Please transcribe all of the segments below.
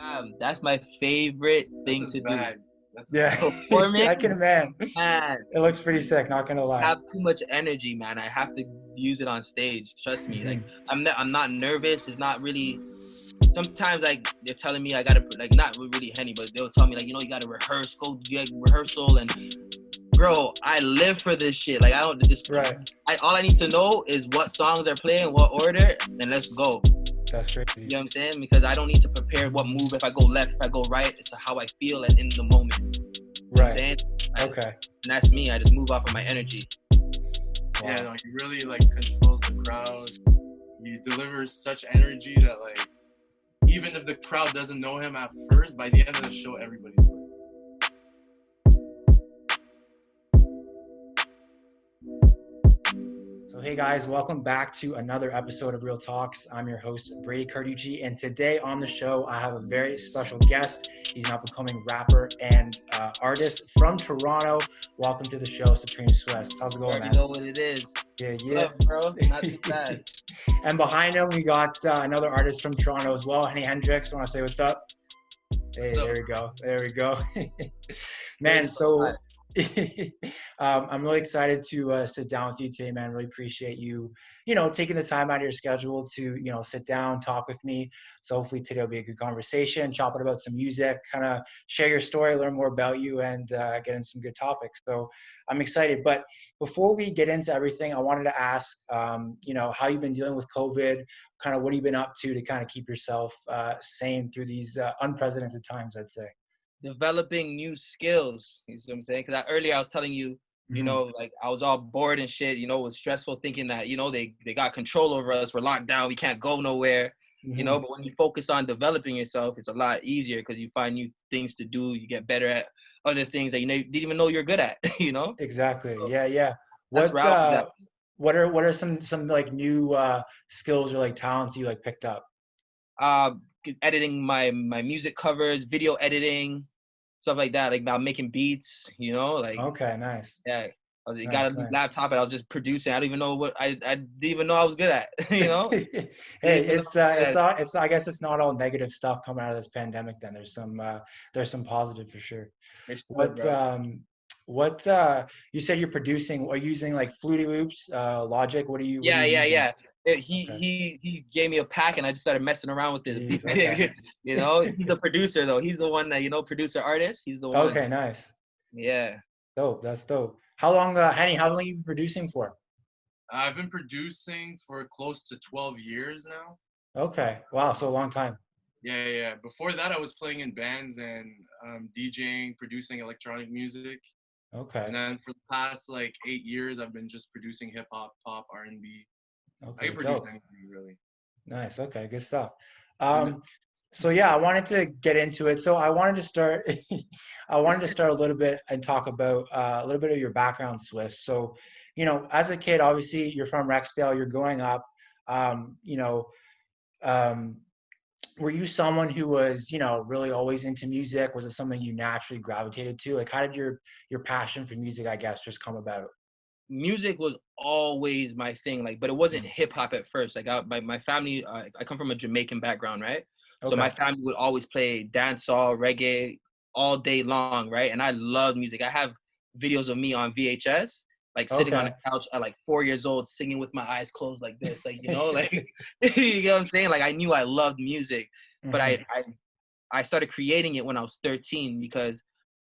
Um, that's my favorite thing to bad. That's Yeah, Performing? I can man. Man, It looks pretty sick. Not gonna lie. I have too much energy, man. I have to use it on stage. Trust me. Like I'm not, I'm not nervous. It's not really. Sometimes like they're telling me I gotta like not really henny, but they'll tell me like you know you gotta rehearse, go do rehearsal, and bro, I live for this shit. Like I don't just Right. I, all I need to know is what songs are playing, what order, and let's go. That's crazy. You know what I'm saying? Because I don't need to prepare what move if I go left, if I go right. It's how I feel and in the moment. You know what I'm Right. saying? I- Okay. And that's me. I just move off of my energy. Yeah, no, he really like controls the crowd. He delivers such energy that like even if the crowd doesn't know him at first, by the end of the show, everybody's lit. So hey guys, welcome back to another episode of Real Talks. I'm your host Brady Carducci, and today on the show I have a very special guest. He's an up-and-coming rapper and uh, artist from Toronto. Welcome to the show, Supreme Swiss. How's it going, already man? know what it is. Yeah, yeah. Love, bro. Not too bad. And behind him we got uh, another artist from Toronto as well, Henny Hendricks. Want to say what's up? Hey, What's up? there we go. There we go. man, so um, I'm really excited to uh, sit down with you today, man. Really appreciate you, you know, taking the time out of your schedule to, you know, sit down, talk with me. So hopefully today will be a good conversation, chop it about some music, kind of share your story, learn more about you, and uh, get in some good topics. So I'm excited. But before we get into everything, I wanted to ask, um, you know, how you've been dealing with COVID, kind of what you've you been up to to kind of keep yourself uh, sane through these uh, unprecedented times, I'd say. Developing new skills. You see what I'm saying? Because earlier I was telling you, you Mhm. know, like I was all bored and shit. You know, it was stressful thinking that you know they they got control over us. We're locked down. We can't go nowhere. You know, Mhm. but when you focus on developing yourself, it's a lot easier because you find new things to do. You get better at other things that you didn't even know you're good at. You know, Exactly. Yeah, yeah. What where I was uh, what are what are some some like new uh skills or like talents you like picked up? uh, editing my my music covers, video editing, stuff like that. Like about making beats. You know, like Okay, nice. yeah. I was, Nice, got a nice. laptop and I was just producing. I don't even know what I, I didn't even know I was good at. you know, hey, it's uh it's all it's I guess it's not all negative stuff coming out of this pandemic then. There's some uh there's some positive for sure. What um what uh you said you're producing are you using like Fruity Loops, uh Logic? What are you yeah, are you yeah, using? yeah. It- he Okay. he he gave me a pack and I just started messing around with it. Jeez, okay. you know, he's a producer though. He's the one that you know, producer artist. He's the one. Okay, nice. Yeah. Dope. That's dope. How long uh Henny, how long you been producing for? I've been producing for close to 12 years now. Okay. Wow, so a long time. Yeah, yeah, yeah. Before that, I was playing in bands and um, DJing, producing electronic music. Okay. And then for the past like eight years, I've been just producing hip hop, pop, R and B. I Okay. can produce dope. anything really. Nice. Okay. Good stuff. Um, so yeah, I wanted to get into it. So I wanted to start. I wanted to start a little bit and talk about uh, a little bit of your background, Swiss. So, you know, as a kid, obviously you're from Rexdale. You're growing up. Um, you know, um, were you someone who was, you know, really always into music? Was it something you naturally gravitated to? Like, how did your your passion for music, I guess, just come about? Music was always my thing like but it wasn't Mm. hip hop at first like I, my, my family uh, i come from a jamaican background right so my family would always play dancehall reggae all day long right and i love music i have videos of me on vhs like sitting on Okay. a couch at like four years old singing with my eyes closed like this like you know like you know what i'm saying like i knew i loved music but Mhm. I, I I started creating it when I was 13 because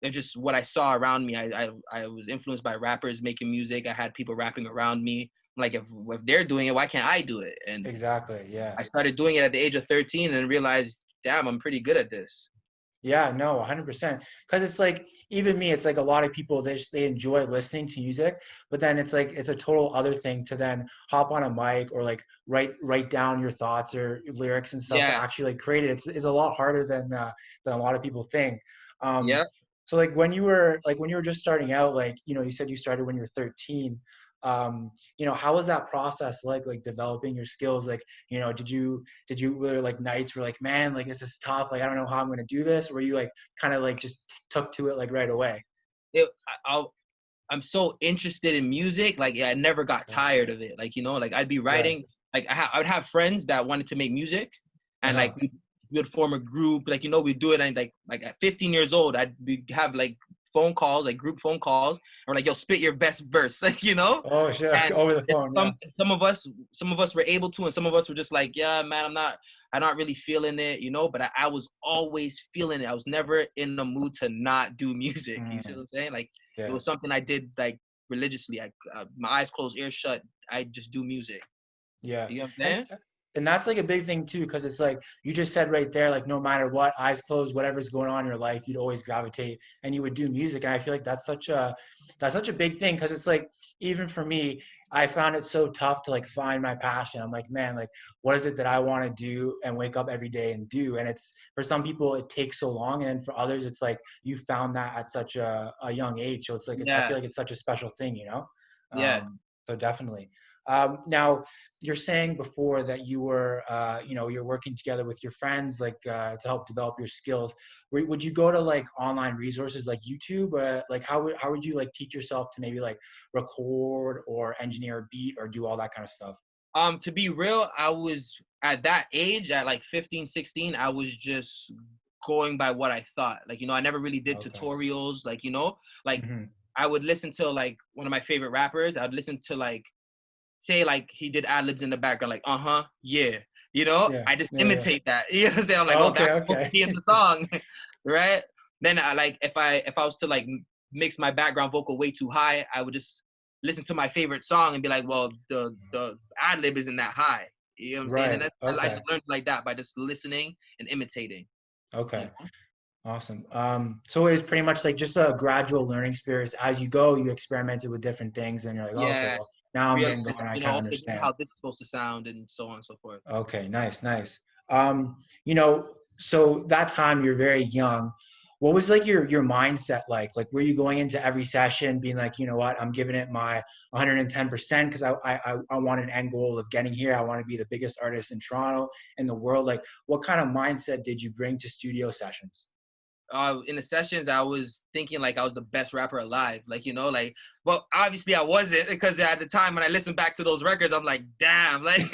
it's just what I saw around me. I, I I was influenced by rappers making music. I had people rapping around me. Like if if they're doing it, why can't I do it? And exactly. Yeah. I started doing it at the age of 13 and realized, damn, I'm pretty good at this. Yeah, no, 100%. Because it's like, even me, it's like a lot of people, they just, they enjoy listening to music, but then it's like, it's a total other thing to then hop on a mic or like write, write down your thoughts or lyrics and stuff to actually like create it. It's, it's a lot harder than, uh, than a lot of people think. Um, Yeah. So like when you were, like when you were just starting out, like, you know, you said you started when you were 13, um you know how was that process like like developing your skills like you know did you did you were there, like nights were like man like this is tough like i don't know how i'm going to do this or were you like kind of like just took to it like right away It, I, I'll, I'm so interested in music. Like yeah, I never got tired of it. Like you know, like I'd be writing. Like I, ha- I would have friends that wanted to make music, and Uh-huh. like we would form a group, like you know, we do it and like like at 15 years old, I'd be, have like phone calls, like group phone calls, or like yo, spit your best verse, like you know. Oh shit, And over the phone. Some yeah. some of us some of us were able to, and some of us were just like, yeah, man, I'm not I'm not really feeling it, you know. But I, I was always feeling it. I was never in the mood to not do music. You see Mm. what I'm saying? Like Yeah. it was something I did like religiously. I uh, my eyes closed, ears shut. I just do music. Yeah. You know what I'm saying? And, and that's like a big thing too, because it's like you just said right there, like no matter what, eyes closed, whatever's going on in your life, you'd always gravitate and you would do music. And I feel like that's such a that's such a big thing because it's like even for me, I found it so tough to like find my passion. I'm like, man, like what is it that I want to do and wake up every day and do? And it's for some people it takes so long, and for others it's like you found that at such a, a young age. So it's like it's, I feel like it's such a special thing, you know? Yeah. Um, so definitely. Um, now you're saying before that you were, uh, you know, you're working together with your friends, like uh, to help develop your skills. Would would you go to like online resources like YouTube, or like how would how would you like teach yourself to maybe like record or engineer a beat or do all that kind of stuff? Um, to be real, I was at that age, at like 15, 16, I was just going by what I thought. Like, you know, I never really did Okay. tutorials. Like, you know, like Mhm. I would listen to like one of my favorite rappers. I'd listen to like, say like he did ad libs in the background, like uh huh, yeah, you know. Yeah, I just yeah, yeah. imitate that. You know what I'm saying? I'm like, Oh, okay, that's okay. in the song, right? Then I like if I if I was to like mix my background vocal way too high, I would just listen to my favorite song and be like, well, the the ad lib isn't that high. You know what I'm saying? And Right, that's, I- I okay. just learned like that by just listening and imitating. you Okay. know? Awesome. Um, so it was pretty much like just a gradual learning experience. As you go, you experimented with different things, and you're like, oh, okay, well, now I'm getting going. I you kind know, of this is understand. how this is supposed to sound and so on and so forth. Okay, nice, nice. Um, you know, so that time you're very young. What was like your your mindset like? Like, were you going into every session being like, you know what, I'm giving it my 110 percent because I, I I I want an end goal of getting here. I want to be the biggest artist in Toronto in the world. Like, what kind of mindset did you bring to studio sessions? Uh, in the sessions, I was thinking like I was the best rapper alive. Like, you know, like, well, obviously I wasn't because at the time when I listened back to those records, I'm like, damn, like,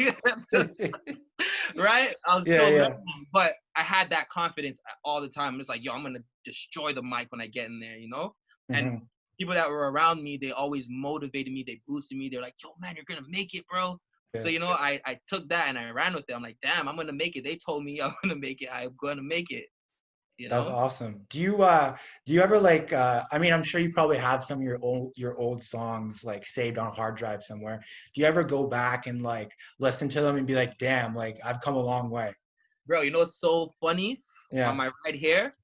right? I was Yeah, still yeah. but I had that confidence all the time. It's like, yo, I'm gonna destroy the mic when I get in there, you know. And Mhm. people that were around me, they always motivated me. They boosted me. They're like, yo, man, you're gonna make it, bro. So you know, I I took that and I ran with it. I'm like, damn, I'm gonna make it. They told me I'm gonna make it. I'm gonna make it. You know. That's awesome. Do you uh do you ever like uh I mean I'm sure you probably have some of your old your old songs like saved on a hard drive somewhere. Do you ever go back and like listen to them and be like, damn, like I've come a long way? Bro, you know what's so funny? Yeah. On my right here,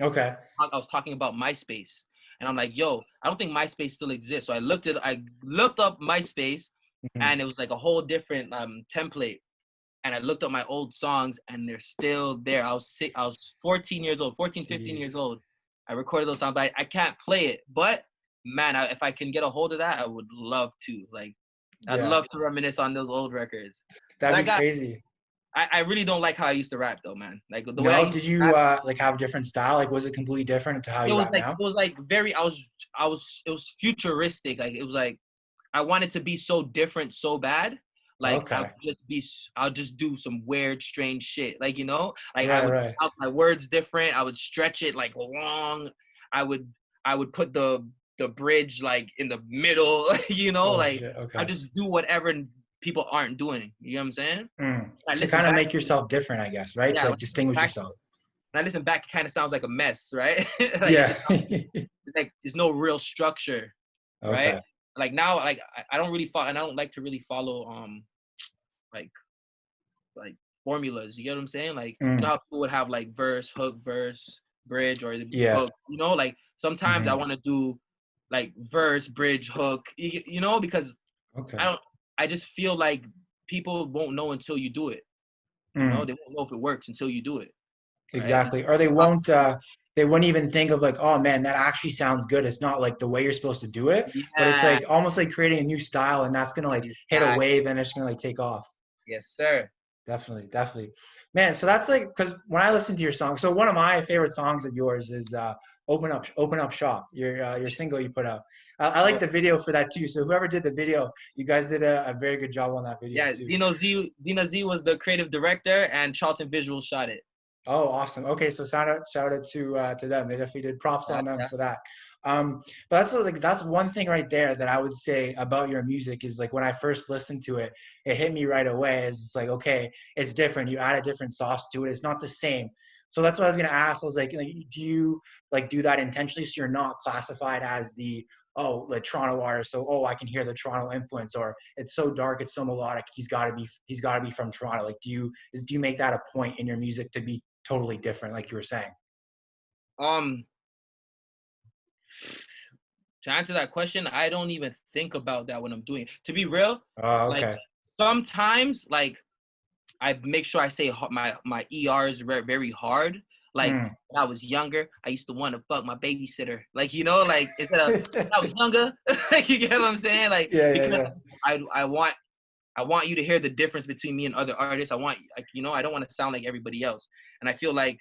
okay. I was talking about MySpace, and I'm like, yo, I don't think MySpace still exists. So I looked at, I looked up MySpace, Mhm. and it was like a whole different um template. And I looked up my old songs, and they're still there. I was sick. I was 14 years old, 14, 15 years old. I recorded those songs, but I, I can't play it. But man, I, if I can get a hold of that, I would love to. Like, I'd Yeah. love to reminisce on those old records. That'd I be got- crazy. I, I really don't like how I used to rap though, man. Like the way I No, did you rap- uh like have a different style? Like was it completely different to how it you was rap like now? it was like very I was I was it was futuristic. Like it was like I wanted to be so different so bad. Like I'll just be I'll just do some weird, strange shit. Like you know, like I would right. pronounce my words different. I would stretch it like long. I would I would put the the bridge like in the middle. You know, Oh, like okay. I just do whatever people aren't doing. You know what I'm saying? Mm. I To kind of make yourself different, I guess, right? Yeah, to like distinguish back- yourself. When I listen back, it kind of sounds like a mess, right? like, yeah. sounds like there's no real structure. okay. right? Like now, like I, I don't really follow, and I don't like to really follow, um, like, like formulas. You get what I'm saying? Like you Mm. know how people would have like verse, hook, verse, bridge, or Yeah. hook. You know, like sometimes I Mhm. want to do like verse, bridge, hook. You, you know, because Okay. I don't. I just feel like people won't know until you do it. You Mm. know, they won't know if it works until you do it. right? Exactly. Or they won't uh they wouldn't even think of like, oh man, that actually sounds good. It's not like the way you're supposed to do it, but it's like almost like creating a new style and that's gonna like hit a wave and it's gonna like take off. yes, sir. Definitely, definitely. Man, so that's like because when I listen to your song, so one of my favorite songs of yours is uh Open Up Open Up Shop, your uh, your single you put out. I, I like the video for that too. So whoever did the video, you guys did a, a very good job on that video Yeah, too. Zeno Z, Zena Z was the creative director, and Charlton Visual shot it. Oh, awesome. Okay, so shout out, shout out to uh, to them. They definitely did props on them Yeah. for that. Um, but that's like that's one thing right there that I would say about your music is like when I first listened to it, it hit me right away. Is it's like okay, it's different. You add a different sauce to it. It's not the same. So that's what I was gonna ask. I was like, like, do you like do that intentionally so you're not classified as the oh the Toronto artist? So oh I can hear the Toronto influence, or it's so dark, it's so melodic. He's got to be he's got to be from Toronto. Like do you is, do you make that a point in your music to be totally different, like you were saying? Um, to answer that question, I don't even think about that when I'm doing. it. To be real, Oh, Like, okay. sometimes like I make sure I say my my ERs very very hard. Like Mm. when I was younger, I used to want to fuck my babysitter. Like you know, like instead of when I was younger, Like you get what I'm saying? Like Yeah, yeah, yeah. I I want I want you to hear the difference between me and other artists. I want like you know I don't want to sound like everybody else. And I feel like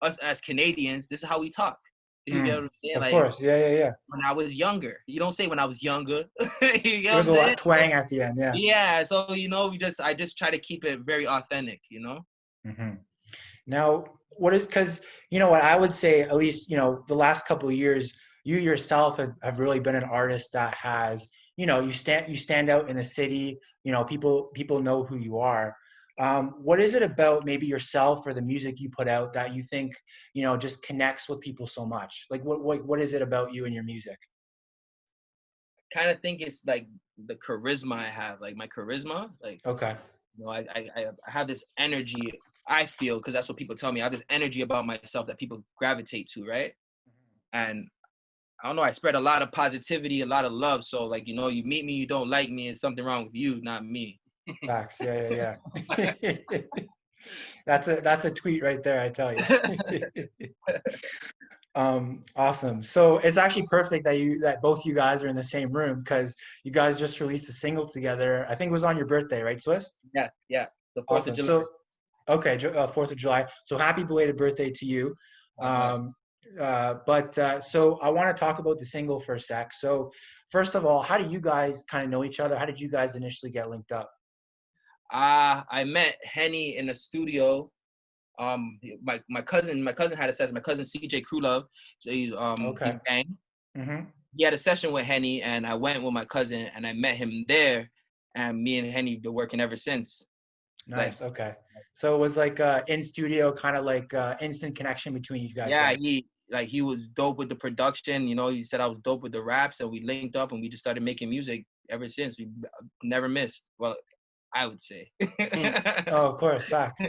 us as Canadians, this is how we talk. You Mm, get what I'm saying? Of Like course, yeah, yeah, yeah. when I was younger. You don't say when I was younger. you get There's a lot twang at the end, yeah. Yeah, so you know, we just I just try to keep it very authentic, you know. hmm Now, what is because you know what I would say at least you know the last couple of years you yourself have, have really been an artist that has you know you stand you stand out in the city you know people people know who you are um, what is it about maybe yourself or the music you put out that you think you know just connects with people so much like what what, what is it about you and your music I Kind of think it's like the charisma I have, like my charisma, like okay you know, I I, I I have this energy. I feel because that's what people tell me. I have this energy about myself that people gravitate to, right? And I don't know. I spread a lot of positivity, a lot of love. So like you know, you meet me, you don't like me, it's something wrong with you, not me. Facts. Yeah yeah yeah. That's a that's a tweet right there i tell you. Um awesome. So it's actually perfect that you that both you guys are in the same room because you guys just released a single together. I think it was on your birthday right swiss? Yeah, yeah. The Fourth awesome. Of July. so okay uh, fourth of july. So happy belated birthday to you. Um uh but uh so i want to talk about the single for a sec. So first of all how do you guys kind of know each other? How did you guys initially get linked up Uh, I met Henny in the studio. Um, my my cousin, my cousin had a session. My cousin CJ Crewlove, so he's um Okay. he's gang. mm-hmm. He had a session with Henny, and I went with my cousin, and I met him there. And me and Henny been working ever since. Like- Nice. okay. So it was like uh, in studio, kind of like uh, instant connection between you guys. yeah, then. he like he was dope with the production. You know, he said I was dope with the raps, and we linked up, and we just started making music ever since. We never missed. Well, I would say. Oh, of course, facts.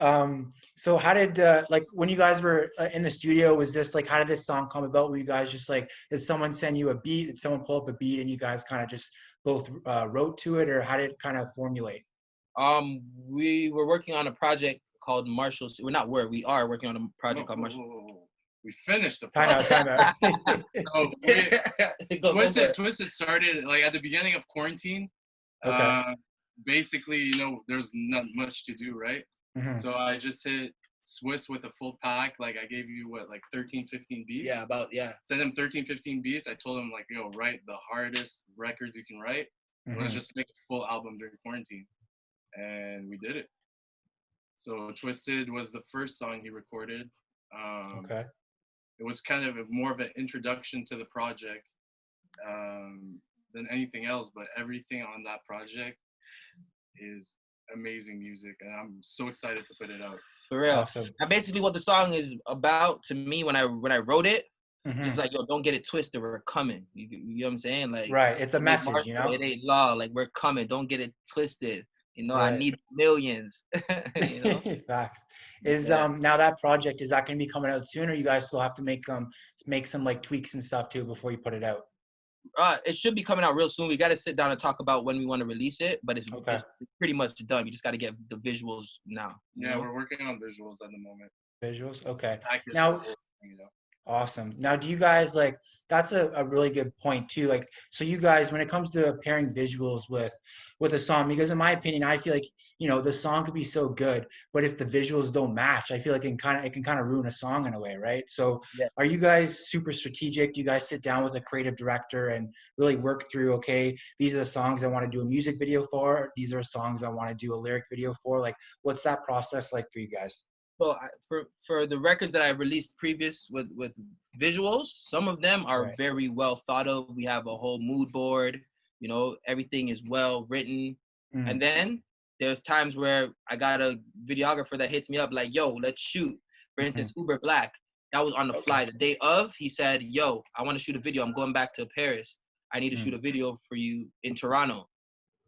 um, so how did uh, like when you guys were uh, in the studio? Was this like how did this song come about? Were you guys just like did someone send you a beat? Did someone pull up a beat and you guys kind of just both uh, wrote to it, or how did it kind of formulate? Um, we were working on a project called Marshall. We're not were. We are working on a project called Marshall. Whoa, whoa, whoa, whoa. We finished the Time out, project. time out. So we, Go- go for Twisted. Twisted started like at the beginning of quarantine. Okay. Uh, basically, you know, there's not much to do, right? Mhm. So I just hit Swiss with a full pack. Like I gave you what, like 13, 15 beats. Yeah, about yeah. Send him 13, 15 beats. I told him like, yo, write the hardest records you can write. Let's Mhm. just make a full album during quarantine, and we did it. So Twisted was the first song he recorded. Um, Okay. it was kind of a, more of an introduction to the project um, than anything else. But everything on that project is amazing music, and I'm so excited to put it out. For real. Awesome. Now, basically, what the song is about to me when I when I wrote it, Mhm. just like yo, don't get it twisted. We're coming. You, you know what I'm saying? Like Right. It's a it ain't message, you know. It ain't law. Like we're coming. Don't get it twisted. You know, I need millions. you know. Facts. Is Yeah. um now that project is that going to be coming out soon, or you guys still have to make um make some like tweaks and stuff too before you put it out? Uh, it should be coming out real soon. We got to sit down and talk about when we want to release it, but it's, Okay. it's pretty much done. You just got to get the visuals now. Yeah, know? we're working on visuals at the moment. Visuals. Okay. Now- the whole thing, you know. Awesome. Now, do you guys like? That's a, a really good point too. Like, so you guys, when it comes to pairing visuals with with a song, because in my opinion, I feel like you know the song could be so good, but if the visuals don't match, I feel like it can kind of it can kind of ruin a song in a way, right? So, Yeah. are you guys super strategic? Do you guys sit down with a creative director and really work through? Okay, these are the songs I want to do a music video for. These are songs I want to do a lyric video for. Like, what's that process like for you guys? So I, for for the records that I released previous with with visuals, some of them are Right. very well thought of. We have a whole mood board. You know, everything is well written. Mhm. And then there's times where I got a videographer that hits me up like, "Yo, let's shoot." For instance, Uber Black. That was on the fly. The day of, he said, "Yo, I want to shoot a video. I'm going back to Paris. I need to Mm. shoot a video for you in Toronto."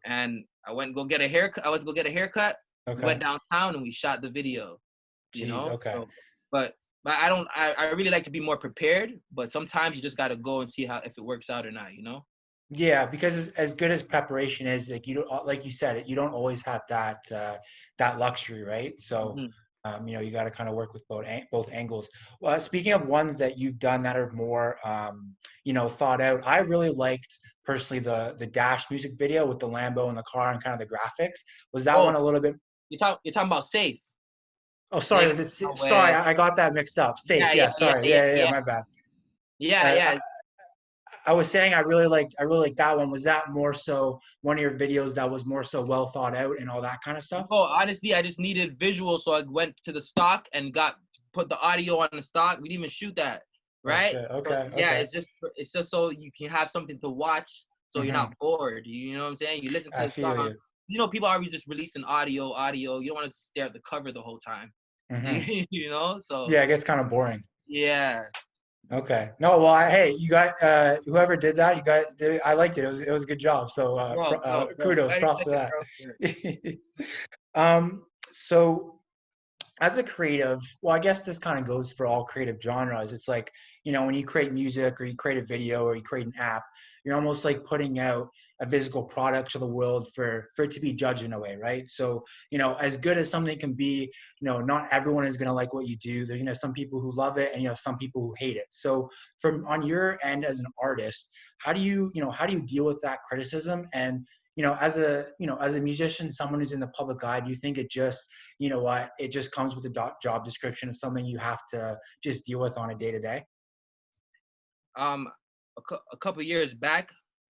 And I went and go get a haircut. I went to go get a haircut. Okay. went downtown and we shot the video. You Jeez, know. okay. So, but but I don't. I, I really like to be more prepared. But sometimes you just got to go and see how if it works out or not. You know. Yeah, because as, as good as preparation is, like you don't, like you said, you don't always have that uh, that luxury, right? So, Mhm. um, you know, you got to kind of work with both both angles. Well, speaking of ones that you've done that are more, um, you know, thought out, I really liked personally the the Dash music video with the Lambo and the car and kind of the graphics. Was that Oh. one a little bit? You talk. You're talking about safe. Oh, sorry, was it? Sorry. I I got that mixed up. Safe, Yeah, yeah, yeah, sorry, yeah, yeah, yeah, yeah. my bad. Yeah, Uh, yeah. I was saying I really liked I really liked that one. Was that more so one of your videos that was more so well thought out and all that kind of stuff? Oh, honestly, I just needed visual, so I went to the stock and got put the audio on the stock. We didn't even shoot that, right? Okay, So, okay. Yeah, okay. it's just it's just so you can have something to watch, so you're not bored. You know what I'm saying? You listen to Mm-hmm. I the feel song. you. You know, people are always just releasing audio, audio. You don't want to stare at the cover the whole time. Mhm. you know, so Yeah, it gets kind of boring. yeah. Okay. No, well, I, hey, you got uh, whoever did that. You got. Did, I liked it. It was it was a good job. So uh, pro- uh, kudos, props to that. um, so as a creative, well, I guess this kind of goes for all creative genres. It's like, you know, when you create music or you create a video or you create an app, you're almost like putting out a physical product to the world for for it to be judged in a way, right? So, you know, as good as something can be, you know, not everyone is gonna like what you do. There's you know some people who love it and you have some people who hate it. So from on your end as an artist, how do you, you know, how do you deal with that criticism and you know, as a you know, as a musician, someone who's in the public eye, do you think it just, you know, what it just comes with the job description? It's something you have to just deal with on a day to day. um a, cou- a couple years back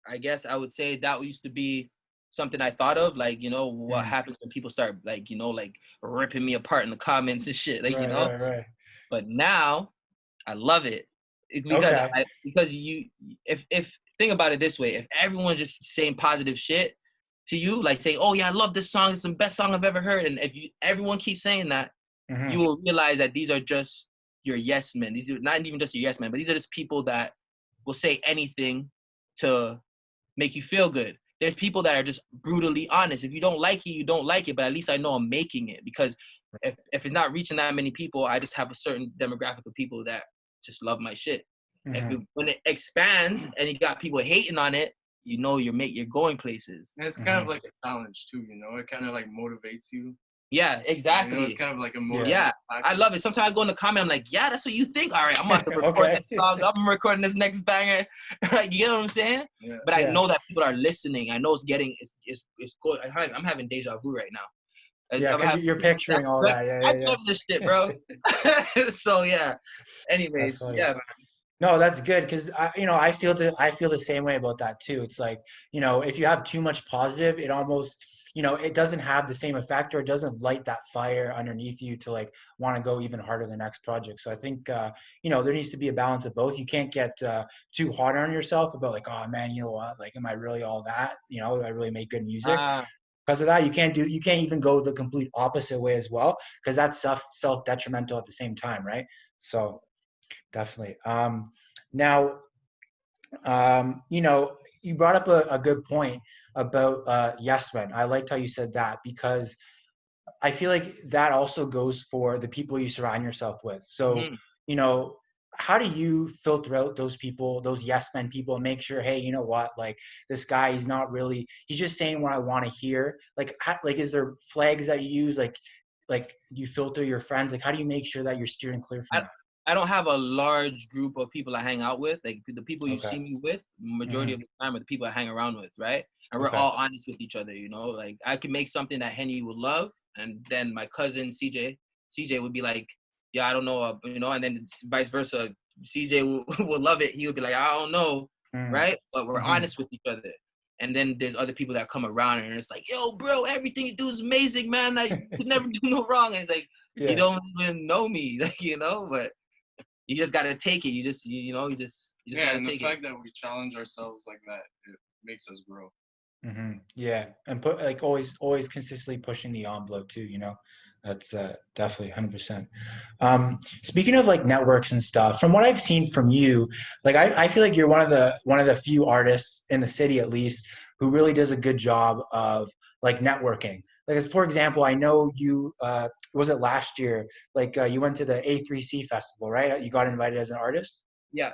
i guess i would say that used to be something i thought of like you know what Mhm. happens when people start like you know like ripping me apart in the comments and shit like you know right, right. but now i love it because Okay. I, because you if if think about it this way if everyone's just saying positive shit to you like say oh yeah i love this song it's the best song i've ever heard and if you everyone keeps saying that Mhm. you will realize that these are just your yes men. These are not even just your yes men, but these are just people that will say anything to make you feel good. There's people that are just brutally honest. If you don't like it, you don't like it, but at least I know I'm making it because if, if it's not reaching that many people, I just have a certain demographic of people that just love my shit. If Mhm. it, when it expands and you got people hating on it, you know you're make, you're going places. And it's kind Mhm. of like a challenge too, you know. It kind of like motivates you. Yeah, You exactly. know, it's kind of like a motivating Yeah, factor. I love it. Sometimes I go in the comment, I'm like, yeah, that's what you think. All right, I'm about to record Okay. this song. I'm recording this next banger. like, you get what I'm saying? Yeah. But I Yeah. know that people are listening. I know it's getting, it's, it's, it's good. I'm having, I'm having deja vu right now. As Yeah, having- you're picturing all that. Yeah, I yeah, yeah. love this shit, bro. so yeah. Anyways, yeah, man. No, that's good because I, you know, I feel the I feel the same way about that too. It's like, you know, if you have too much positive, it almost, you know, it doesn't have the same effect or it doesn't light that fire underneath you to like want to go even harder the next project. So I think, uh, you know, there needs to be a balance of both. You can't get uh, too hard on yourself about like, oh man, you know what, like, am I really all that? You know, do I really make good music? Ah, because of that you can't do you can't even go the complete opposite way as well because that's self self detrimental at the same time right so definitely um now um you know you brought up a, a good point about uh yes men i liked how you said that because i feel like that also goes for the people you surround yourself with. So mhm. you know how do you filter out those people those yes men people and make sure hey you know what? Like this guy he's not really he's just saying what i want to hear. Like how, like is there flags that you use? Like like you filter your friends? Like how do you make sure that you're steering clear from I- that I don't have a large group of people I hang out with. Like the people you Okay. see me with, majority of the time are the people I hang around with, right? And we're Okay. all honest with each other, you know. Like I can make something that Henny would love, and then my cousin CJ, CJ would be like, "Yeah, I don't know," uh, you know, and then vice versa. CJ will, will love it. He would be like, "I don't know," Mm, right? But we're Mhm. honest with each other. And then there's other people that come around and it's like, "Yo, bro, everything you do is amazing, man. Like you could never do no wrong." And it's like, yeah. you don't even know me, like you know. But you just gotta take it. You just you, you know you just you just yeah, gotta and the fact it. that we challenge ourselves like that, it makes us grow. hmm Yeah, and put like always, always consistently pushing the envelope too. You know, that's uh, definitely hundred percent. Um, speaking of like networks and stuff, from what I've seen from you, like I, I feel like you're one of the one of the few artists in the city, at least, who really does a good job of like networking. Like, as for example, I know you uh, was it last year? Like, uh, you went to the A3C festival, right? You got invited as an artist. Yeah.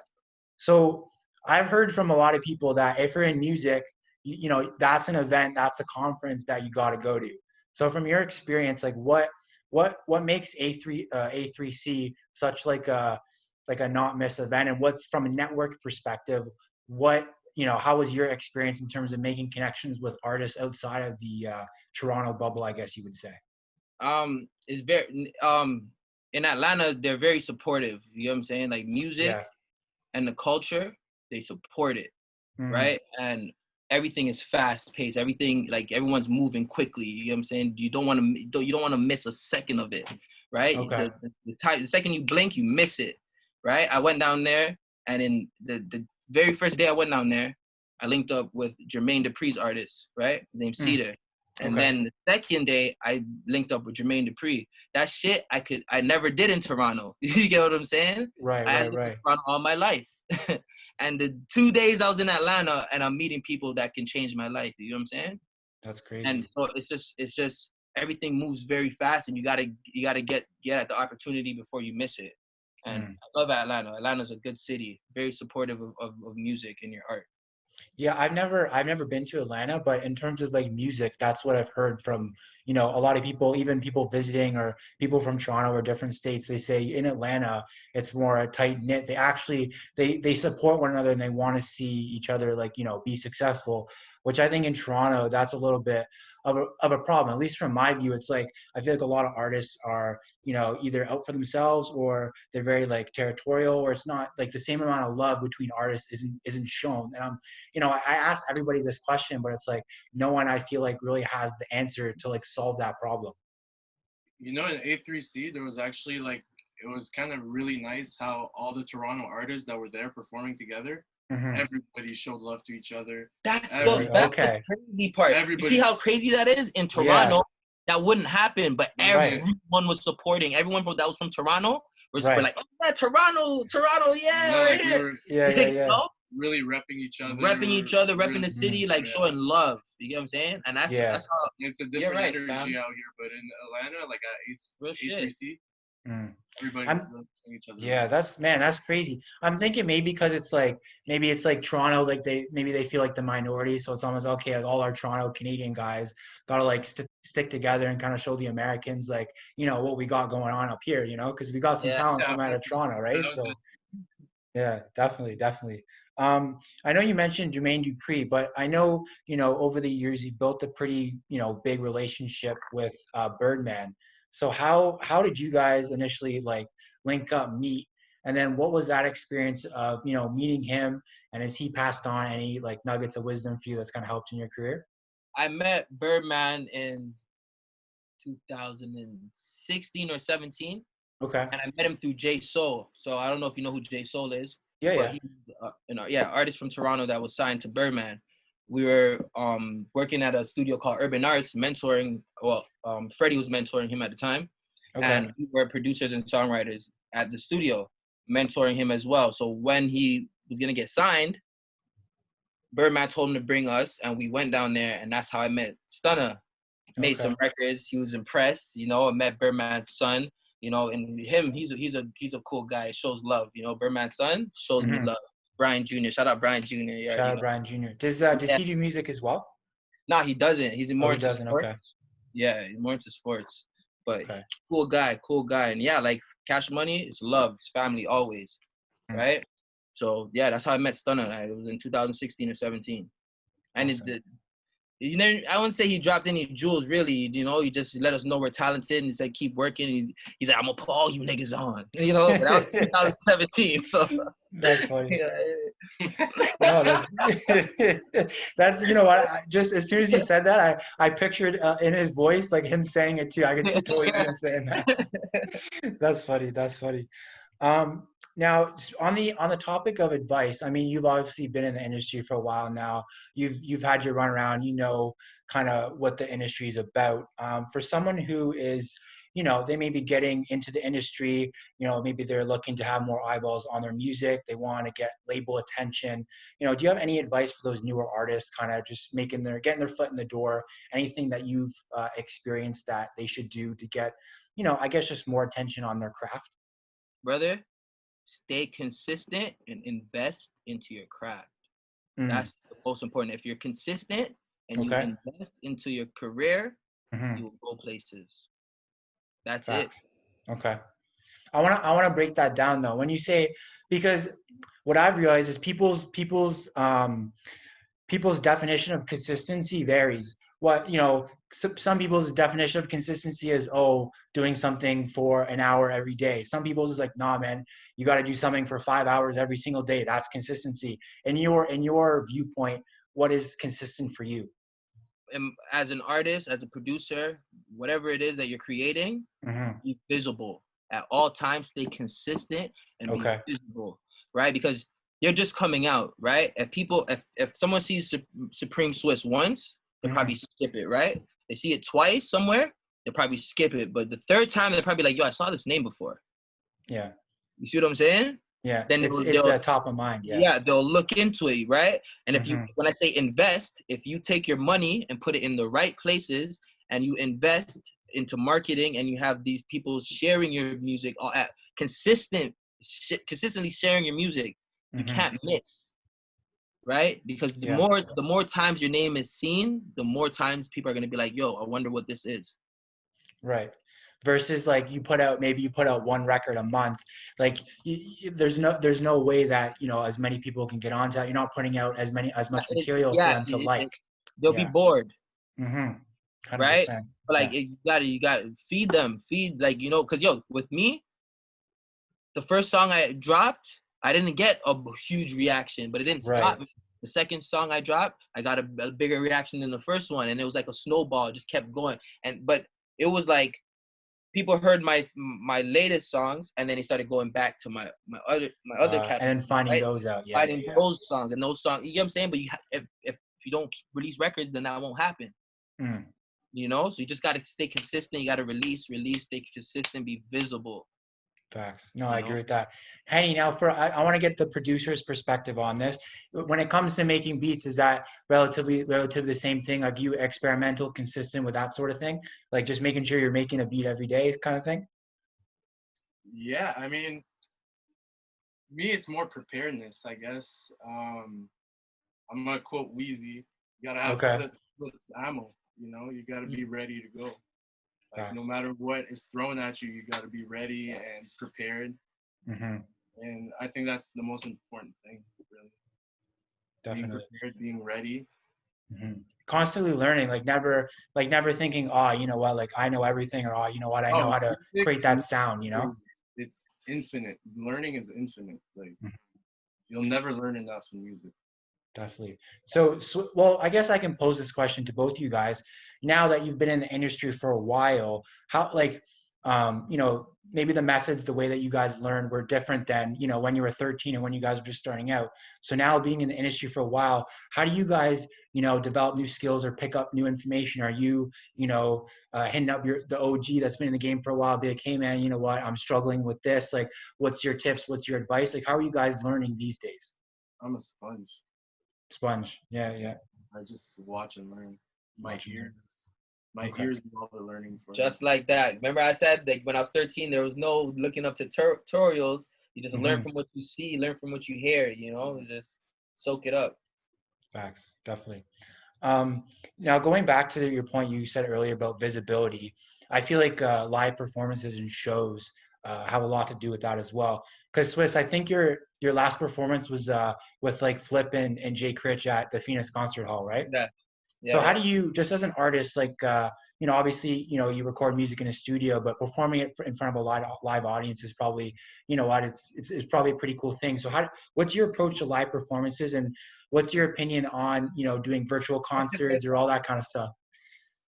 So I've heard from a lot of people that if you're in music, you, you know, that's an event, that's a conference that you got to go to. So from your experience, like what what what makes A3 uh, A3C such like a like a not miss event, and what's from a network perspective, what you know, how was your experience in terms of making connections with artists outside of the uh, Toronto bubble? I guess you would say. Um, it's very um in Atlanta they're very supportive. You know what I'm saying? Like music Yeah. and the culture, they support it, Mhm. right? And everything is fast paced. Everything like everyone's moving quickly. You know what I'm saying? You don't want to you don't want to miss a second of it, right? Okay. The, the, the, time, the second you blink, you miss it, right? I went down there, and in the the very first day I went down there, I linked up with Jermaine Dupri's artist, right? Named Mm. Cedar. And Okay. then the second day, I linked up with Jermaine Dupri. That shit I could I never did in Toronto. you get what I'm saying? Right, I right, right. Toronto all my life. and the two days I was in Atlanta and I'm meeting people that can change my life. You know what I'm saying? That's crazy. And so it's just it's just everything moves very fast and you gotta you gotta get get at the opportunity before you miss it. And Mm. I love Atlanta. Atlanta's a good city, very supportive of, of, of music and your art. Yeah, I've never I've never been to Atlanta, but in terms of like music, that's what I've heard from, you know, a lot of people, even people visiting or people from Toronto or different states, they say in Atlanta it's more a tight knit. They actually they they support one another and they want to see each other like, you know, be successful, which I think in Toronto that's a little bit of a of a problem. At least from my view, it's like I feel like a lot of artists are, you know, either out for themselves or they're very like territorial or it's not like the same amount of love between artists isn't isn't shown. And I'm you know, I I ask everybody this question, but it's like no one I feel like really has the answer to like solve that problem. You know, in A3C, there was actually like it was kind of really nice how all the Toronto artists that were there performing together, Mhm. everybody showed love to each other. That's the that's okay. the crazy part. You see how crazy that is in Toronto. That wouldn't happen, but Right. everyone was supporting. Everyone that was from Toronto was Right. like, "Oh yeah, Toronto, Toronto, yeah, No, right here." were Yeah, yeah, You yeah. know? really repping each other. repping each other, repping really- the city, Mhm. like Yeah. showing love. You get what I'm saying? And that's Yeah. that's how It's a different right, energy fam. out here, but in Atlanta, like at Ace, Real shit. A3C, Mm. everybody I'm- was repping each other. Yeah, that's man, that's crazy. I'm thinking maybe because it's like maybe it's like Toronto, like they maybe they feel like the minority, so it's almost okay. Like all our Toronto Canadian guys gotta like st- stick together and kind of show the Americans like you know what we got going on up here, you know, because we got some Yeah. talent coming out of Toronto, right? So yeah, definitely, definitely. Um, I know you mentioned Jermaine Dupri, but I know you know over the years you've built a pretty you know big relationship with uh, Birdman. So how how did you guys initially like link up, meet, and then what was that experience of you know meeting him, and has he passed on any like nuggets of wisdom for you that's kind of helped in your career? I met Birdman in 2016 or 17, Okay. and I met him through Jay Soul. So I don't know if you know who Jay Soul is. Yeah, yeah. he's, uh, an, ar- yeah, artist from Toronto that was signed to Birdman. We were um, working at a studio called Urban Arts, mentoring. Well, um, Freddie was mentoring him at the time, Okay. and we were producers and songwriters at the studio, mentoring him as well. So when he was gonna get signed, Birdman told him to bring us, and we went down there, and that's how I met Stunner. Made Okay. some records. He was impressed. You know, I met Birdman's son. You know, and him, he's a he's a he's a cool guy. Shows love. You know, Birdman's son shows Mhm. me love. Brian Jr. Shout out Brian Jr. You Shout out know. Brian Jr. Does uh, does Yeah. he do music as well? No, he doesn't. He's more Oh, he into doesn't. sports. Okay. Yeah, he's more into sports. But Okay. cool guy, cool guy. And yeah, like cash money, it's love, it's family always. Mm. Right? So yeah, that's how I met Stunner. I- It was in 2016 or 17. And Awesome. it, you know, I wouldn't say he dropped any jewels really. You know, he just let us know we're talented and he said keep working. He's, he's like, I'm gonna put all you niggas on. You know, that was 2017. So That's funny. yeah, no, that's, that's you know what. I, just as soon as you said that, I I pictured uh, in his voice like him saying it too. I could see totally him saying that. that's funny. That's funny. Um, now on the on the topic of advice, I mean, you've obviously been in the industry for a while now. You've you've had your run around. You know kind of what the industry is about. Um, for someone who is you know they may be getting into the industry you know maybe they're looking to have more eyeballs on their music they want to get label attention you know do you have any advice for those newer artists kind of just making their getting their foot in the door anything that you've uh, experienced that they should do to get you know i guess just more attention on their craft brother stay consistent and invest into your craft mm. that's the most important if you're consistent and okay. you invest into your career mm-hmm. you will go places that's Facts. it. Okay. I want to I want to break that down though. When you say because what I've realized is people's people's um people's definition of consistency varies. What you know, some people's definition of consistency is oh, doing something for an hour every day. Some people's is like, nah, man, you got to do something for five hours every single day. That's consistency. In your in your viewpoint, what is consistent for you? As an artist, as a producer, whatever it is that you're creating, mm-hmm. be visible at all times. Stay consistent and okay. be visible, right? Because you're just coming out, right? If people, if if someone sees Supreme Swiss once, they mm-hmm. probably skip it, right? They see it twice somewhere, they probably skip it. But the third time, they're probably like, "Yo, I saw this name before." Yeah. You see what I'm saying? Yeah, then it's, it's uh, top of mind. Yeah, yeah, they'll look into it, right? And if mm-hmm. you, when I say invest, if you take your money and put it in the right places, and you invest into marketing, and you have these people sharing your music, all at consistent, sh- consistently sharing your music, you mm-hmm. can't miss, right? Because the yeah. more the more times your name is seen, the more times people are gonna be like, "Yo, I wonder what this is." Right versus like you put out maybe you put out one record a month like you, you, there's no there's no way that you know as many people can get onto that you're not putting out as many as much material yeah, for them to it, like they'll yeah. be bored mm-hmm. right but like yeah. you gotta you gotta feed them feed like you know because yo with me the first song i dropped i didn't get a huge reaction but it didn't right. stop me the second song I dropped, I got a, a, bigger reaction than the first one, and it was like a snowball, just kept going. And but it was like people heard my my latest songs and then he started going back to my my other my other uh, and then finding right? those out yeah. Finding yeah, those songs and those songs you know what i'm saying? But you if if you don't release records then that won't happen. Mm. you know? So you just got to stay consistent you got to release release stay consistent be visible Facts. No, I agree with that. Henny, now for I, I want to get the producer's perspective on this. When it comes to making beats, is that relatively relatively the same thing? Like you experimental, consistent with that sort of thing? Like just making sure you're making a beat every day kind of thing? Yeah, I mean me it's more preparedness, I guess. Um I'm gonna quote Weezy. You gotta have okay. clips, ammo, you know, you gotta be ready to go. Like no matter what is thrown at you, you got to be ready and prepared. Mm-hmm. And I think that's the most important thing, really. Definitely. Being prepared, being ready. Mm-hmm. Constantly learning, like never, like never thinking, oh, you know what, like I know everything, or oh, you know what, I know oh, how to create that sound. You know, it's infinite. Learning is infinite. Like mm-hmm. you'll never learn enough in music. Definitely. So, so, well, I guess I can pose this question to both of you guys now that you've been in the industry for a while, how like um, you know, maybe the methods, the way that you guys learned were different than, you know, when you were 13 and when you guys were just starting out. So now being in the industry for a while, how do you guys, you know, develop new skills or pick up new information? Are you, you know, uh, hitting up your, the OG that's been in the game for a while, be like, hey man, you know what, I'm struggling with this. Like, what's your tips? What's your advice? Like, how are you guys learning these days? I'm a sponge. Sponge. Yeah. Yeah. I just watch and learn my ears. My okay. ears do all the learning for Just me. like that. Remember I said that when I was 13, there was no looking up to tutorials. You just mm-hmm. learn from what you see, learn from what you hear, you know, just soak it up. Facts, definitely. Um, now, going back to your point you said earlier about visibility, I feel like uh, live performances and shows uh, have a lot to do with that as well. Because Swiss, I think your your last performance was uh, with like Flip and, and Jay Critch at the Phoenix Concert Hall, right? Yeah, yeah so how do you, just as an artist, like, uh, you know, obviously, you know, you record music in a studio, but performing it in front of a live live audience is probably, you know, what it's it's, it's probably a pretty cool thing. So, how what's your approach to live performances, and what's your opinion on you know doing virtual concerts or all that kind of stuff?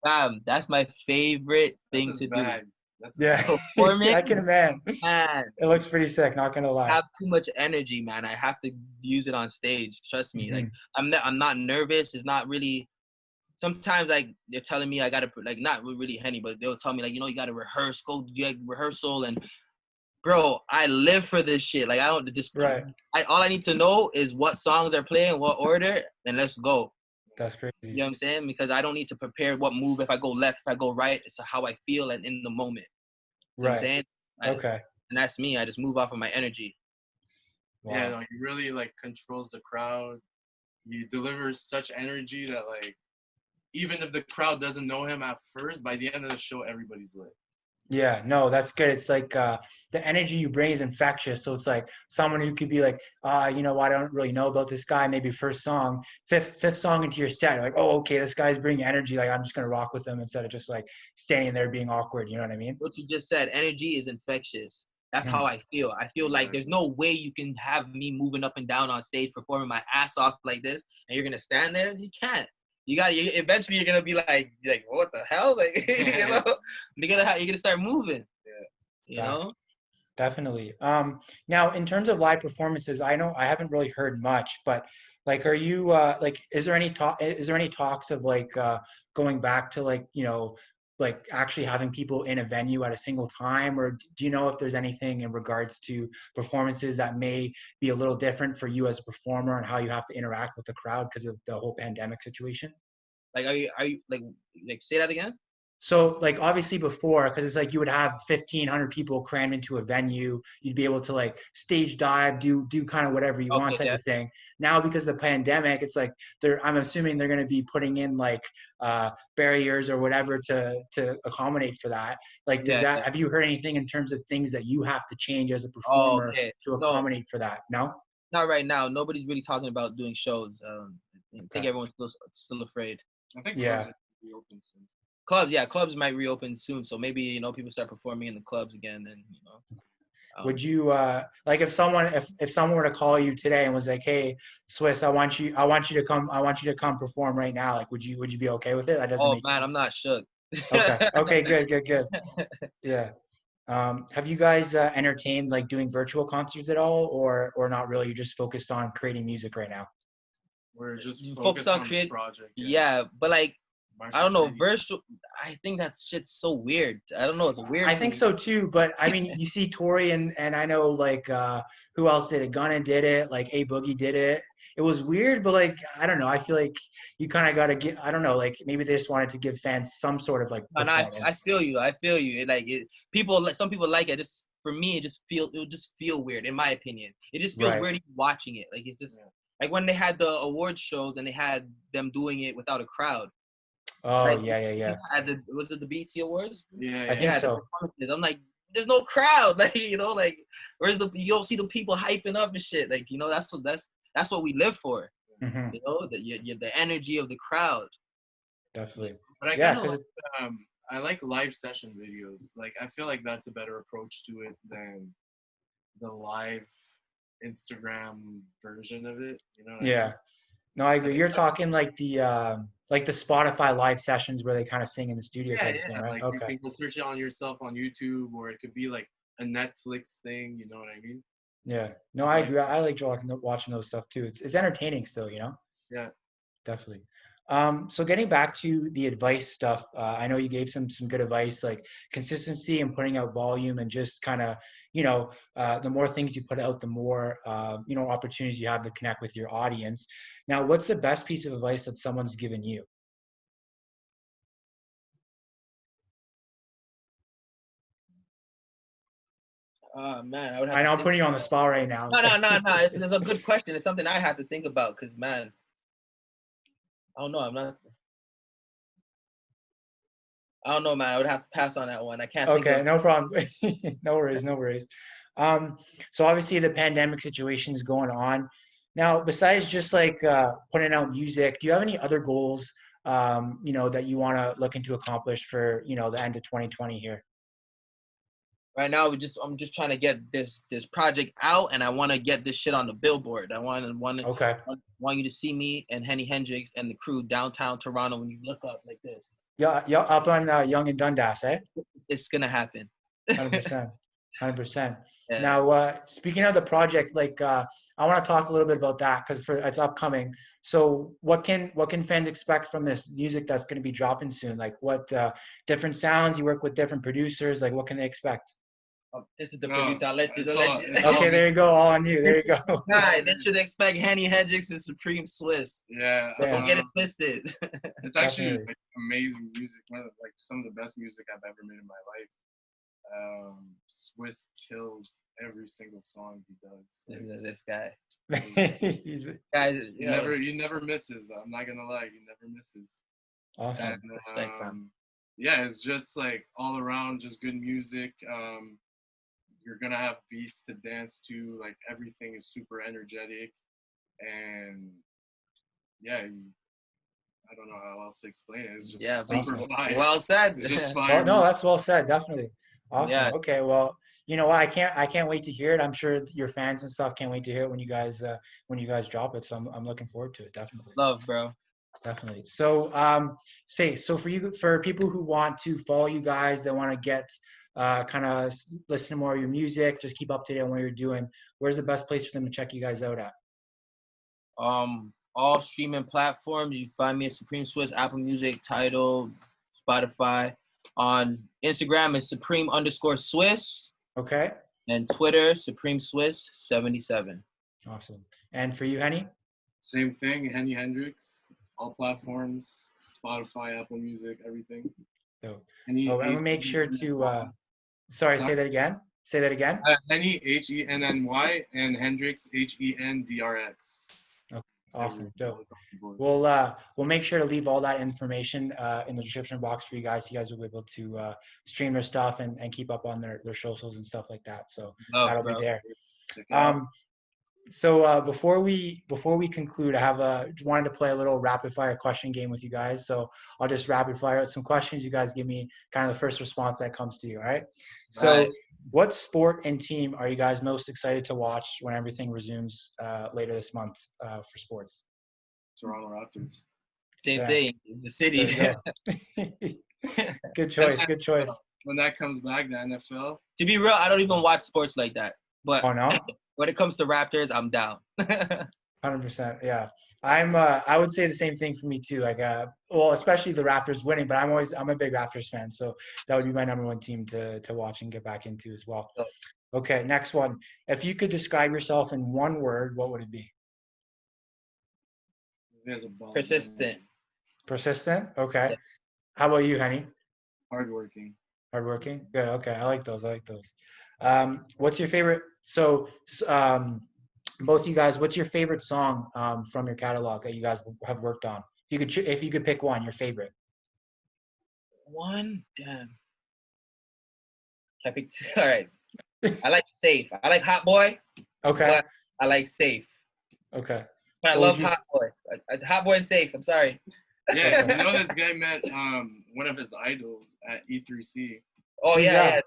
Um, that's my favorite thing to bag. do. That's yeah. I can imagine. Man, it looks pretty sick. Not gonna lie. I have too much energy, man. I have to use it on stage. Trust me. Mm-hmm. Like I'm, not, I'm not nervous. It's not really. Sometimes like they're telling me I gotta like not really henny, but they'll tell me like you know you gotta rehearse, go do rehearsal, and bro, I live for this shit. Like I don't just right. I all I need to know is what songs are playing, what order, and let's go. That's crazy. You know what I'm saying? Because I don't need to prepare what move if I go left, if I go right. It's how I feel and in the moment. You right. I'm saying? I, okay. And that's me. I just move off of my energy. Wow. Yeah, no, he really like controls the crowd. He delivers such energy that like even if the crowd doesn't know him at first, by the end of the show, everybody's lit. Yeah, no, that's good. It's like uh, the energy you bring is infectious. So it's like someone who could be like, uh, you know, I don't really know about this guy. Maybe first song, fifth fifth song into your set, you're like, oh, okay, this guy's bringing energy. Like I'm just gonna rock with them instead of just like standing there being awkward. You know what I mean? What you just said, energy is infectious. That's mm-hmm. how I feel. I feel like there's no way you can have me moving up and down on stage performing my ass off like this, and you're gonna stand there. You can't you got you eventually you're gonna be like like what the hell? Like you know? You're gonna have, you're gonna start moving. Yeah. You That's, know definitely. Um now in terms of live performances i know i haven't really heard much but like are you uh like is there any talk is there any talks of like uh going back to like you know like actually having people in a venue at a single time or do you know if there's anything in regards to performances that may be a little different for you as a performer and how you have to interact with the crowd because of the whole pandemic situation? Like are you are you like like say that again so like obviously before, because it's like you would have fifteen hundred people crammed into a venue, you'd be able to like stage dive, do do kind of whatever you okay, want type yeah. of thing. Now because of the pandemic, it's like they're I'm assuming they're gonna be putting in like uh, barriers or whatever to to accommodate for that. Like does yeah, that yeah. have you heard anything in terms of things that you have to change as a performer oh, okay. to accommodate no, for that? No? Not right now. Nobody's really talking about doing shows. Um, I think okay. everyone's still still afraid. I think yeah. Open soon clubs, yeah, clubs might reopen soon. So maybe you know people start performing in the clubs again, and you know. Um, would you uh like if someone if if someone were to call you today and was like, hey, Swiss, I want you I want you to come I want you to come perform right now. Like, would you would you be okay with it? That doesn't. Oh man, I'm not shook. okay. Okay. Good. Good. Good. Yeah. Um, have you guys uh, entertained like doing virtual concerts at all, or or not really? You're just focused on creating music right now. We're just focused, on, on create, project. Yeah. yeah, but like I don't know. City. Virtual. I think that shit's so weird. I don't know. It's weird. I think so too. But I mean, you see Tory and and I know like uh who else did it? Gunna did it. Like A Boogie did it. It was weird, but like I don't know. I feel like you kind of got to get. I don't know. Like maybe they just wanted to give fans some sort of like. And I I feel you. I feel you. It, like it, people. Some people like it. Just for me, it just feel. It would just feel weird, in my opinion. It just feels right. weird watching it. Like it's just. Yeah. Like when they had the award shows and they had them doing it without a crowd Oh like, yeah, yeah, yeah. At the was it the BET Awards? Yeah, I think so. I'm like, there's no crowd, like you know, like where's the you don't see the people hyping up and shit, like you know that's what that's that's what we live for, mm-hmm. you know, the you, the energy of the crowd. Definitely. But I yeah, kind of like, um, I like live session videos. Like I feel like that's a better approach to it than the live Instagram version of it. You know? yeah. I mean? No, I agree. You're talking like the uh, like the Spotify live sessions where they kind of sing in the studio yeah, type yeah. thing, right? Like okay. you can search it on yourself on YouTube, or it could be like a Netflix thing. You know what I mean? Yeah. No, I agree. I like watching those stuff too. It's it's entertaining still, you know. Yeah. Definitely. Um, so getting back to the advice stuff, uh, I know you gave some some good advice, like consistency and putting out volume, and just kind of, you know, uh, the more things you put out, the more, uh, you know, opportunities you have to connect with your audience. Now, what's the best piece of advice that someone's given you? Oh man, I would. I know I'm putting you on the spot right now. No, no, no, no. It's, it's a good question. It's something I have to think about because man, I don't know. I'm not. I don't know, man. I would have to pass on that one. I can't. Okay, no problem. no worries, no worries. Um, so obviously the pandemic situation is going on. Now, besides just like uh, putting out music, do you have any other goals um, you know, that you want to looking to accomplish for you know the end of 2020 here? Right now, we just I'm just trying to get this this project out, and I want to get this shit on the billboard. I want want Okay. want, you to see me and Henny Hendrix and the crew downtown Toronto when you look up like this. Yeah, yeah, up on uh, Yonge and Dundas, eh? It's, it's gonna happen. Hundred percent, hundred percent. Now, uh, speaking of the project, like uh, I want to talk a little bit about that because for it's upcoming. So, what can what can fans expect from this music that's going to be dropping soon? Like, what uh, different sounds? You work with different producers. Like, what can they expect? Oh, this is the No, producer. I'll let you. it's I'll all- you. it's all- Okay, there you go. All on you. There you go. Guy, they should expect Henny Hendrix and Supreme Swiss. Yeah, Yeah. Don't get it um, twisted. it's actually like amazing music. One of the, like some of the best music I've ever made in my life. Um, Swiss kills every single song he does. this, Like, this guy, guys, he you know, never, he never misses. I'm not gonna lie, he never misses. awesome. And um, yeah, it's just like all around, just good music. Um, you're gonna have beats to dance to. Like everything is super energetic, and yeah, you, I don't know how else to explain it. It's just yeah, super awesome. fire. well said. it's just Well, fire. no, that's well said. Definitely. Awesome. Yeah. Okay. Well, you know what? I can't. I can't wait to hear it. I'm sure your fans and stuff can't wait to hear it when you guys uh, when you guys drop it. So I'm I'm looking forward to it. Definitely. Love, bro. Definitely. So, um, say so for you for people who want to follow you guys, that want to get uh, kind of listen to more of your music, just keep up to date on what you're doing. Where's the best place for them to check you guys out at? Um, all streaming platforms. You find me at Supreme Swiss, Apple Music, Tidal, Spotify. On Instagram is Supreme underscore Swiss, Okay. and Twitter Supreme Swiss seventy seven. Awesome. And for you, Henny? Same thing, Henny Hendrix, all platforms, Spotify, Apple Music, everything. So, Henny, oh, I'm gonna make sure to. Uh, sorry, say that again. Say that again. Uh, Henny H E N N Y and Hendrix H E N D R X. Okay, awesome, dope. all across the board. We'll uh, we'll make sure to leave all that information uh, in the description box for you guys. You guys will be able to uh, stream their stuff and, and keep up on their, their socials and stuff like that. So that'll be there. Check it out. Um, so uh, before we before we conclude, I have a wanted to play a little rapid fire question game with you guys. So I'll just rapid fire out some questions. You guys give me kind of the first response that comes to you. All right. So Right. what sport and team are you guys most excited to watch when everything resumes uh, later this month uh, for sports? Toronto Raptors. Same Yeah. thing. The city. There you go. good choice. Good choice. When that comes back, the NFL. to be real, I don't even watch sports like that. But Oh no. when it comes to Raptors, I'm down. Hundred percent, yeah. I'm. Uh, I would say the same thing for me too. Like, uh, well, especially the Raptors winning, but I'm always. I'm a big Raptors fan, so that would be my number one team to to watch and get back into as well. Sure. Okay, next one. If you could describe yourself in one word, what would it be? He has a bomb. Persistent. Persistent. Okay. Yeah. How about you, Henny? Hardworking. Hardworking. Good. Okay, I like those. I like those. Um, what's your favorite? So, um, both you guys, what's your favorite song um, from your catalog that you guys have worked on? If you could, if you could pick one, your favorite. One damn. Can I pick two? All right. I like safe. I like Hot Boy. Okay. But I like safe. Okay. But I What love you- Hot Boy. Hot Boy and safe. I'm sorry. Yeah, you know this guy met um one of his idols at E3C. Oh Who's yeah, yeah.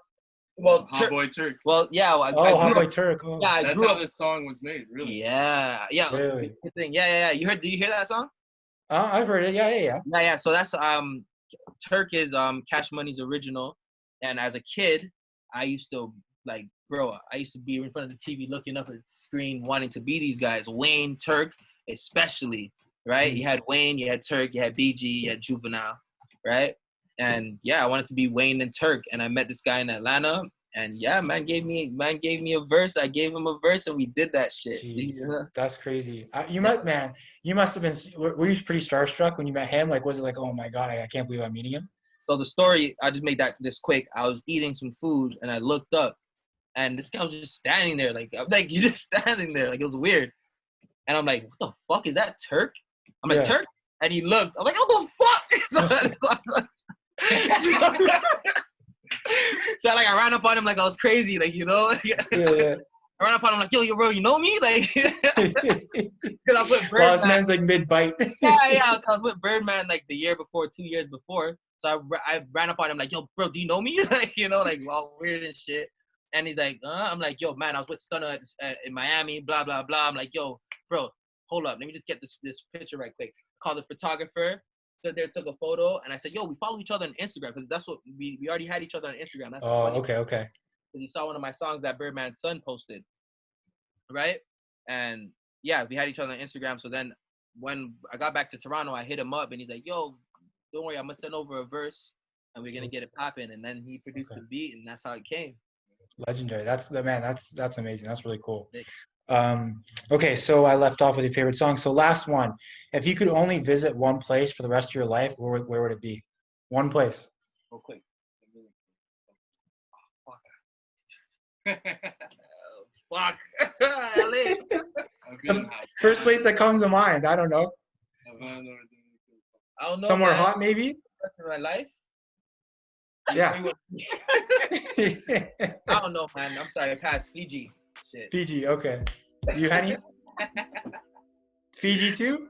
Well, Hot Tur- Boy Turk. well, yeah. I, Oh, I Hot grew Boy up, Turk. Oh. yeah, I That's how up. this song was made, really. Yeah, yeah. Really? good- good thing. Yeah, yeah, yeah. You heard? Did you hear that song? Uh, I've heard it. Yeah, yeah, yeah. Yeah, yeah. So that's um, Turk is um Cash Money's original, and as a kid, I used to like, bro, I used to be in front of the TV looking up at the screen, wanting to be these guys. Wayne Turk, especially, right? You had Wayne, you had Turk, you had BG, you had Juvenile, right? And yeah, I wanted to be Wayne and Turk, and I met this guy in Atlanta. And yeah, man gave me man gave me a verse. I gave him a verse, and we did that shit. Jeez. That's crazy. Uh, you must, man. You must have been. Were were you pretty starstruck when you met him? Like, was it like, oh my god, I, I can't believe I'm meeting him? So the story, I just make that this quick. I was eating some food and I looked up, and this guy was just standing there, like I'm like, you just standing there, like it was weird. And I'm like, what the fuck is that Turk? I'm like Yeah. Turk, and he looked. I'm like, what the fuck? so, so, like I ran up on him like I was crazy, like you know. Yeah, yeah. I ran up on him like, yo, yo, bro, you know me? Like, because I was with well, Birdman. man's like mid bite. yeah, yeah. 'cause I was with Birdman like the year before, two years before. So I, I ran up on him like, yo, bro, do you know me? like, you know, like all weird and shit. And he's like, uh, I'm like, yo, man, I was with Stunner at, at, in Miami, blah blah blah. I'm like, yo, bro, hold up, let me just get this this picture right quick. Call the photographer. Stood there, took a photo, and I said, yo, we follow each other on Instagram because that's what we we already had each other on Instagram. That's oh, okay, okay. because he saw one of my songs that Birdman's son posted, right? And yeah, we had each other on Instagram. So then when I got back to Toronto, I hit him up and he's like, "Yo, don't worry, I'm gonna send over a verse and we're gonna get it popping." And then he produced Okay. the beat, and that's how it came. Legendary. That's the man. That's that's amazing. That's really cool. Thanks. Um, okay, so I left off with your favorite song. So last one. If you could only visit one place for the rest of your life, where would- where would it be? One place. Real quick. Fuck. LA. I've been in Havana- First place that comes to mind. I don't know. Havana or Dominican I don't know. Somewhere man. hot, maybe. Rest of my life. Yeah. I don't know, man. I'm sorry. I passed Fiji. Shit. Fiji. Okay. You, Henny? Fiji too?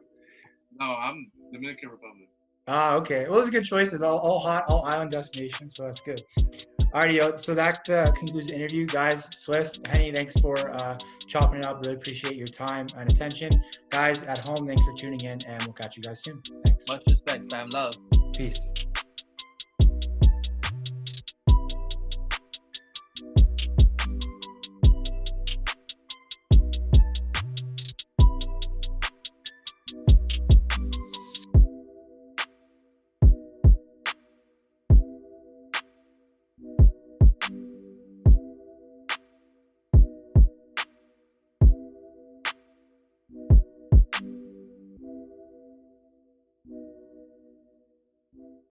No, I'm Dominican Republic. Ah, okay. Well, those are good choices. All, all hot, all island destinations, so that's good. Alrighty, yo, so that uh, concludes the interview, guys. Swiss, Henny, thanks for uh, chopping it up. Really appreciate your time and attention. Guys at home, thanks for tuning in, and we'll catch you guys soon. Thanks. Much respect, fam. Love. Peace.